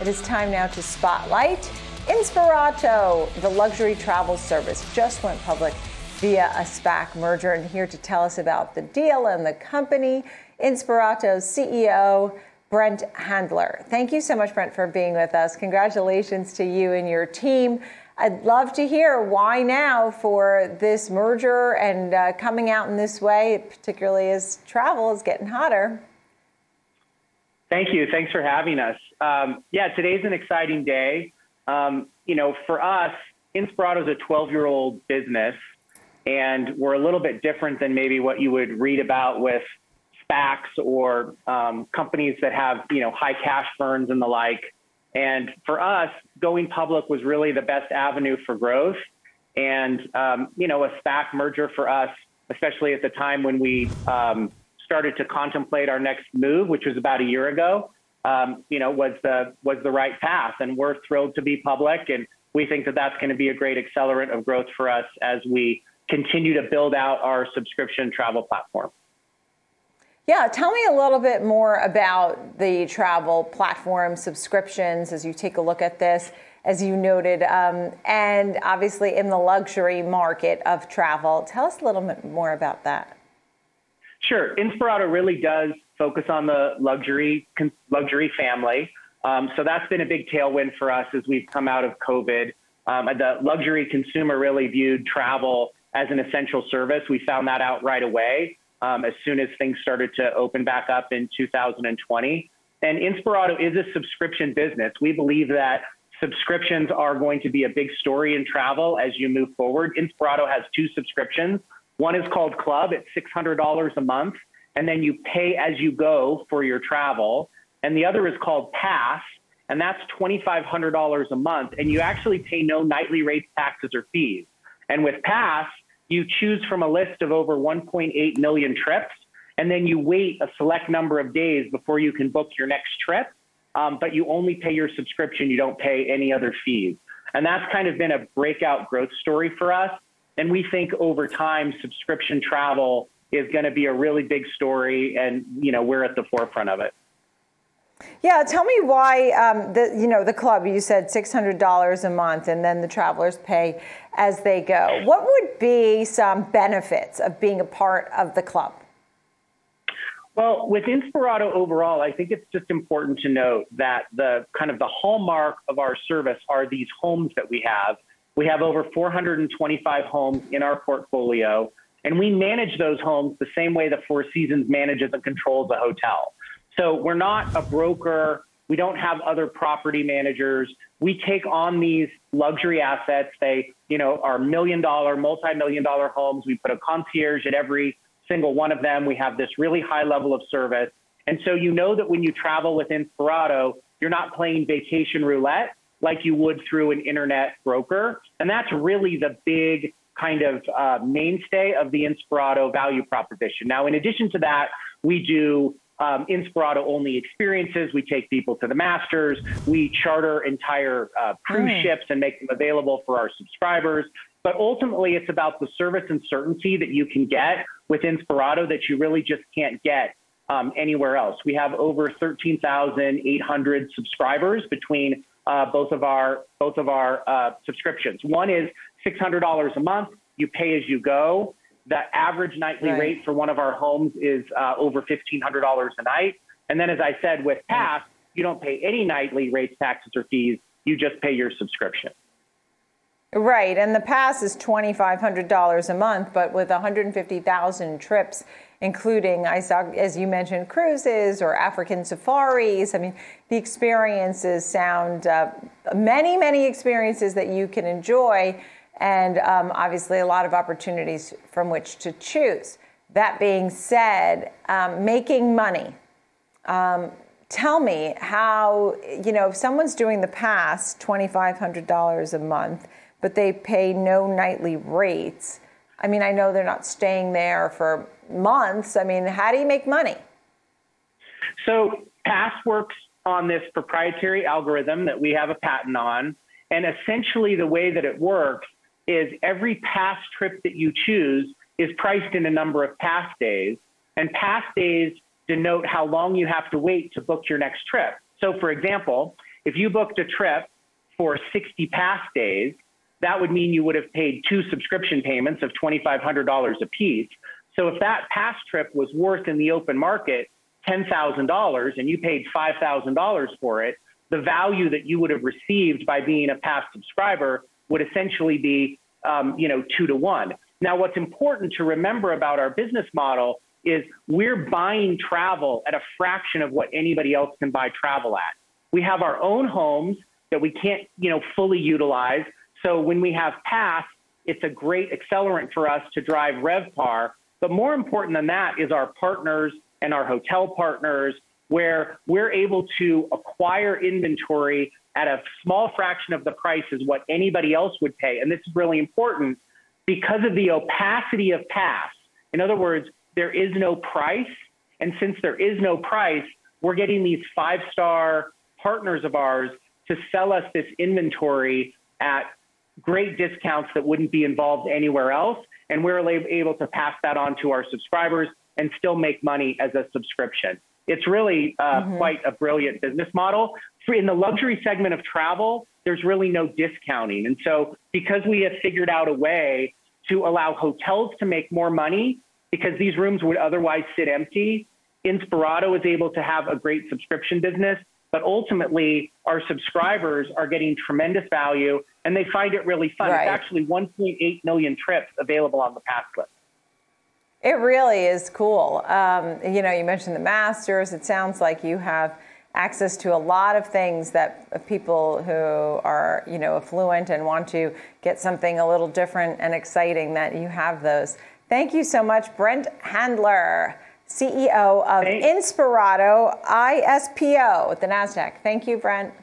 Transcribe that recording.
It is time now to spotlight Inspirato, the luxury travel service, just went public via a SPAC merger. And here to tell us about the deal and the company, Inspirato's CEO, Brent Handler. Thank you so much, Brent, for being with us. Congratulations to you and your team. I'd love to hear why now for this merger and uh, coming out in this way, particularly as travel is getting hotter. Thank you. Thanks for having us. Um, yeah, today's an exciting day. Um, you know, for us, Inspirato is a 12 year old business, and we're a little bit different than maybe what you would read about with SPACs or um, companies that have, you know, high cash burns and the like. And for us, going public was really the best avenue for growth. And, um, you know, a SPAC merger for us, especially at the time when we um, started to contemplate our next move, which was about a year ago, um, you know, was the was the right path. And we're thrilled to be public, and we think that that's going to be a great accelerant of growth for us as we continue to build out our subscription travel platform. Yeah, tell me a little bit more about the travel platform subscriptions as you take a look at this, as you noted, um, and obviously in the luxury market of travel. Tell us a little bit more about that. Sure. Inspirato really does focus on the luxury luxury family. Um, so that's been a big tailwind for us as we've come out of COVID. Um, the luxury consumer really viewed travel as an essential service. We found that out right away um, as soon as things started to open back up in 2020. And Inspirato is a subscription business. We believe that subscriptions are going to be a big story in travel as you move forward. Inspirato has two subscriptions. One is called Club at $600 a month, and then you pay as you go for your travel. And the other is called Pass, and that's $2,500 a month, and you actually pay no nightly rates, taxes, or fees. And with Pass, you choose from a list of over 1.8 million trips, and then you wait a select number of days before you can book your next trip. Um, but you only pay your subscription, you don't pay any other fees. And that's kind of been a breakout growth story for us. And we think over time, subscription travel is going to be a really big story, and you know we're at the forefront of it. Yeah, tell me why um, the you know the club. You said six hundred dollars a month, and then the travelers pay as they go. What would be some benefits of being a part of the club? Well, with Inspirato overall, I think it's just important to note that the kind of the hallmark of our service are these homes that we have. We have over 425 homes in our portfolio, and we manage those homes the same way the Four Seasons manages and controls a hotel. So we're not a broker. We don't have other property managers. We take on these luxury assets. They, you know, are million dollar, multi-million dollar homes. We put a concierge at every single one of them. We have this really high level of service. And so you know that when you travel with Inspirato, you're not playing vacation roulette like you would through an internet broker. And that's really the big kind of uh, mainstay of the Inspirato value proposition. Now, in addition to that, we do um, Inspirato only experiences. We take people to the Masters. We charter entire uh, cruise mm. ships and make them available for our subscribers. But ultimately, it's about the service and certainty that you can get with Inspirato that you really just can't get um, anywhere else. We have over 13,800 subscribers between uh, both of our both of our uh, subscriptions. One is $600 a month. You pay as you go. The average nightly right. rate for one of our homes is uh, over $1,500 a night. And then, as I said, with Pass, you don't pay any nightly rates, taxes, or fees. You just pay your subscription. Right, and the pass is $2,500 a month, but with 150,000 trips, including, I saw, as you mentioned, cruises or African safaris. I mean, the experiences sound uh, many, many experiences that you can enjoy and um, obviously a lot of opportunities from which to choose. That being said, um, making money. Um, tell me how, you know, if someone's doing the pass, $2,500 a month, but they pay no nightly rates. I mean, I know they're not staying there for months. I mean, how do you make money? So, Pass works on this proprietary algorithm that we have a patent on. And essentially, the way that it works is every pass trip that you choose is priced in a number of pass days, and pass days denote how long you have to wait to book your next trip. So, for example, if you booked a trip for 60 pass days, that would mean you would have paid two subscription payments of $2,500 a piece. So if that pass trip was worth in the open market $10,000 and you paid $5,000 for it, the value that you would have received by being a past subscriber would essentially be, um, you know, two to one. Now, what's important to remember about our business model is we're buying travel at a fraction of what anybody else can buy travel at. We have our own homes that we can't, you know, fully utilize. So when we have pass, it's a great accelerant for us to drive RevPAR. But more important than that is our partners and our hotel partners, where we're able to acquire inventory at a small fraction of the price as what anybody else would pay. And this is really important because of the opacity of pass. In other words, there is no price. And since there is no price, we're getting these five star partners of ours to sell us this inventory at great discounts that wouldn't be involved anywhere else. And we're able to pass that on to our subscribers and still make money as a subscription. It's really uh, mm-hmm. quite a brilliant business model. In the luxury segment of travel, there's really no discounting. And so, because we have figured out a way to allow hotels to make more money because these rooms would otherwise sit empty, Inspirato is able to have a great subscription business. But ultimately, our subscribers are getting tremendous value and they find it really fun. Right. It's actually 1.8 million trips available on the pass list. It really is cool. Um, you know, you mentioned the Masters. It sounds like you have access to a lot of things that people who are, you know, affluent and want to get something a little different and exciting that you have those. Thank you so much, Brent Handler, CEO of. Inspirato ISPO at the NASDAQ. Thank you, Brent.